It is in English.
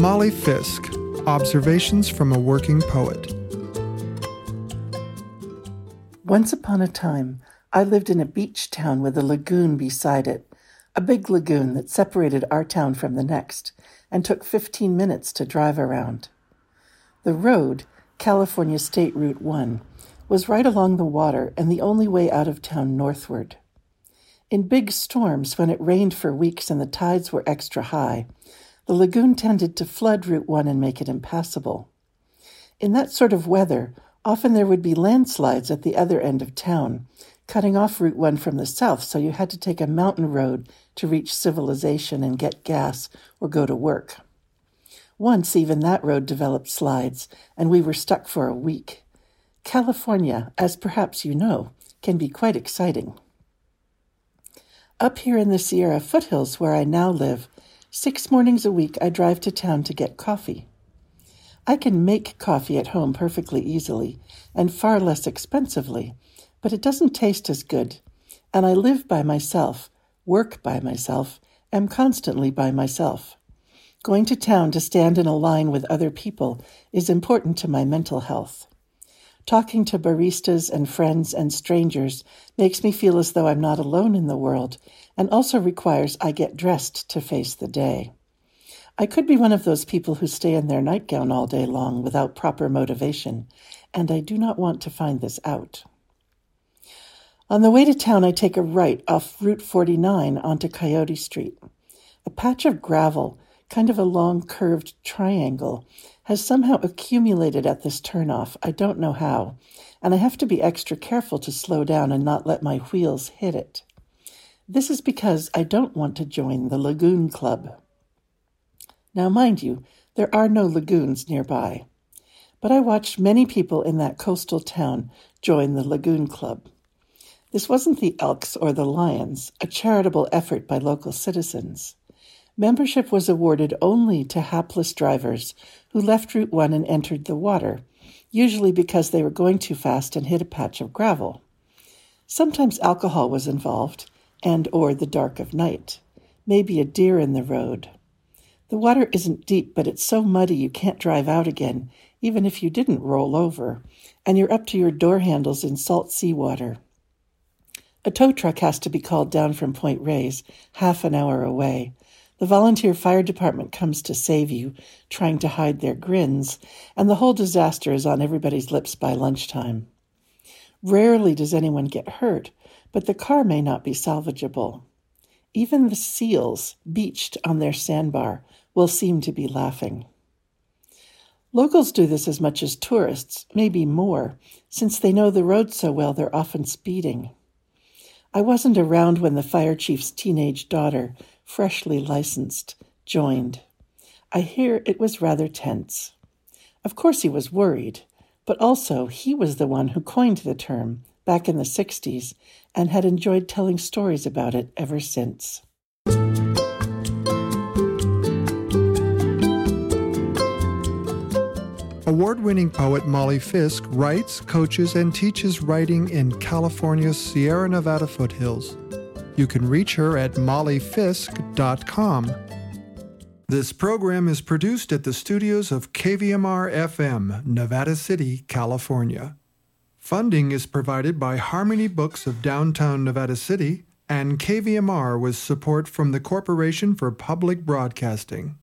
Molly Fisk Observations from a Working Poet. Once upon a time, I lived in a beach town with a lagoon beside it, a big lagoon that separated our town from the next and took 15 minutes to drive around. The road, California State Route 1, was right along the water and the only way out of town northward. In big storms, when it rained for weeks and the tides were extra high, the lagoon tended to flood Route 1 and make it impassable. In that sort of weather, often there would be landslides at the other end of town, cutting off Route 1 from the south, so you had to take a mountain road to reach civilization and get gas or go to work. Once even that road developed slides, and we were stuck for a week. California, as perhaps you know, can be quite exciting. Up here in the Sierra foothills where I now live, six mornings a week I drive to town to get coffee. I can make coffee at home perfectly easily and far less expensively, but it doesn't taste as good, and I live by myself, work by myself, am constantly by myself. Going to town to stand in a line with other people is important to my mental health. Talking to baristas and friends and strangers makes me feel as though I'm not alone in the world and also requires I get dressed to face the day. I could be one of those people who stay in their nightgown all day long without proper motivation, and I do not want to find this out. On the way to town, I take a right off Route 49 onto Coyote Street. A patch of gravel kind of a long curved triangle, has somehow accumulated at this turnoff. I don't know how, and I have to be extra careful to slow down and not let my wheels hit it. This is because I don't want to join the Lagoon Club. Now, mind you, there are no lagoons nearby, but I watched many people in that coastal town join the Lagoon Club. This wasn't the Elks or the Lions, a charitable effort by local citizens. Membership was awarded only to hapless drivers who left Route 1 and entered the water, usually because they were going too fast and hit a patch of gravel. Sometimes alcohol was involved, and or the dark of night, maybe a deer in the road. The water isn't deep, but it's so muddy you can't drive out again, even if you didn't roll over, and you're up to your door handles in salt seawater. A tow truck has to be called down from Point Reyes, half an hour away, the volunteer fire department comes to save you, trying to hide their grins, and the whole disaster is on everybody's lips by lunchtime. Rarely does anyone get hurt, but the car may not be salvageable. Even the seals, beached on their sandbar, will seem to be laughing. Locals do this as much as tourists, maybe more, since they know the road so well they're often speeding. I wasn't around when the fire chief's teenage daughter, freshly licensed, joined. I hear it was rather tense. Of course, he was worried, but also he was the one who coined the term back in the 60s and had enjoyed telling stories about it ever since. Award winning poet Molly Fisk writes, coaches, and teaches writing in California's Sierra Nevada foothills. You can reach her at mollyfisk.com. This program is produced at the studios of KVMR FM, Nevada City, California. Funding is provided by Harmony Books of downtown Nevada City and KVMR with support from the Corporation for Public Broadcasting.